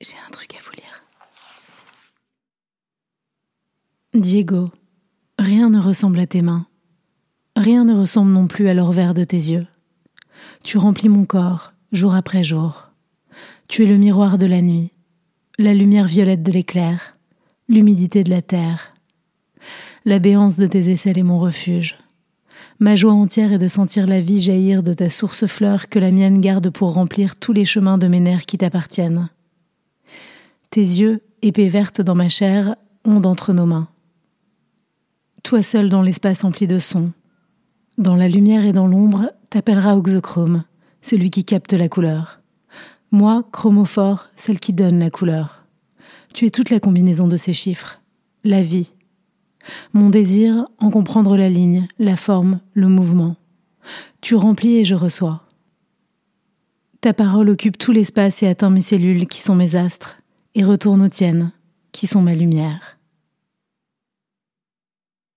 J'ai un truc à vous lire. Diego, rien ne ressemble à tes mains. Rien ne ressemble non plus à l'or vert de tes yeux. Tu remplis mon corps, jour après jour. Tu es le miroir de la nuit, la lumière violette de l'éclair, l'humidité de la terre. La béance de tes aisselles est mon refuge. Ma joie entière est de sentir la vie jaillir de ta source fleur que la mienne garde pour remplir tous les chemins de mes nerfs qui t'appartiennent. Tes yeux, épée verte dans ma chair, ondent entre nos mains. Toi seul dans l'espace empli de sons. Dans la lumière et dans l'ombre, t'appelleras Oxochrome, celui qui capte la couleur. Moi, chromophore, celle qui donne la couleur. Tu es toute la combinaison de ces chiffres. La vie. Mon désir, en comprendre la ligne, la forme, le mouvement. Tu remplis et je reçois. Ta parole occupe tout l'espace et atteint mes cellules qui sont mes astres et retourne aux tiennes, qui sont ma lumière.